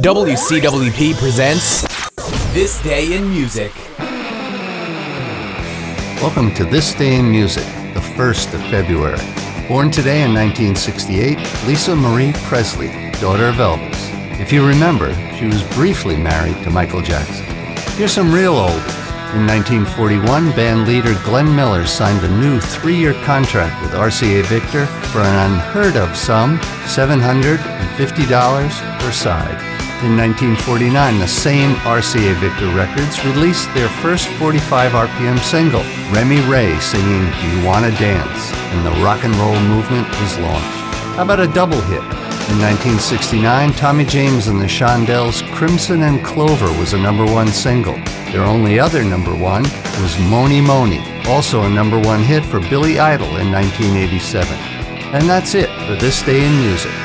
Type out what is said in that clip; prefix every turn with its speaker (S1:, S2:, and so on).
S1: WCWP presents This Day in Music.
S2: Welcome to This Day in Music, the 1st of February. Born today in 1968, Lisa Marie Presley, daughter of Elvis. If you remember, she was briefly married to Michael Jackson. Here's some real oldies. In 1941, band leader Glenn Miller signed a new three year contract with RCA Victor for an unheard of sum $750 per side. In 1949, the same RCA Victor Records released their first 45 RPM single, Remy Ray singing Do You Wanna Dance, and the rock and roll movement was launched. How about a double hit? In 1969, Tommy James and the Shondells' Crimson and Clover was a number one single. Their only other number one was Mony Mony, also a number one hit for Billy Idol in 1987. And that's it for this day in music.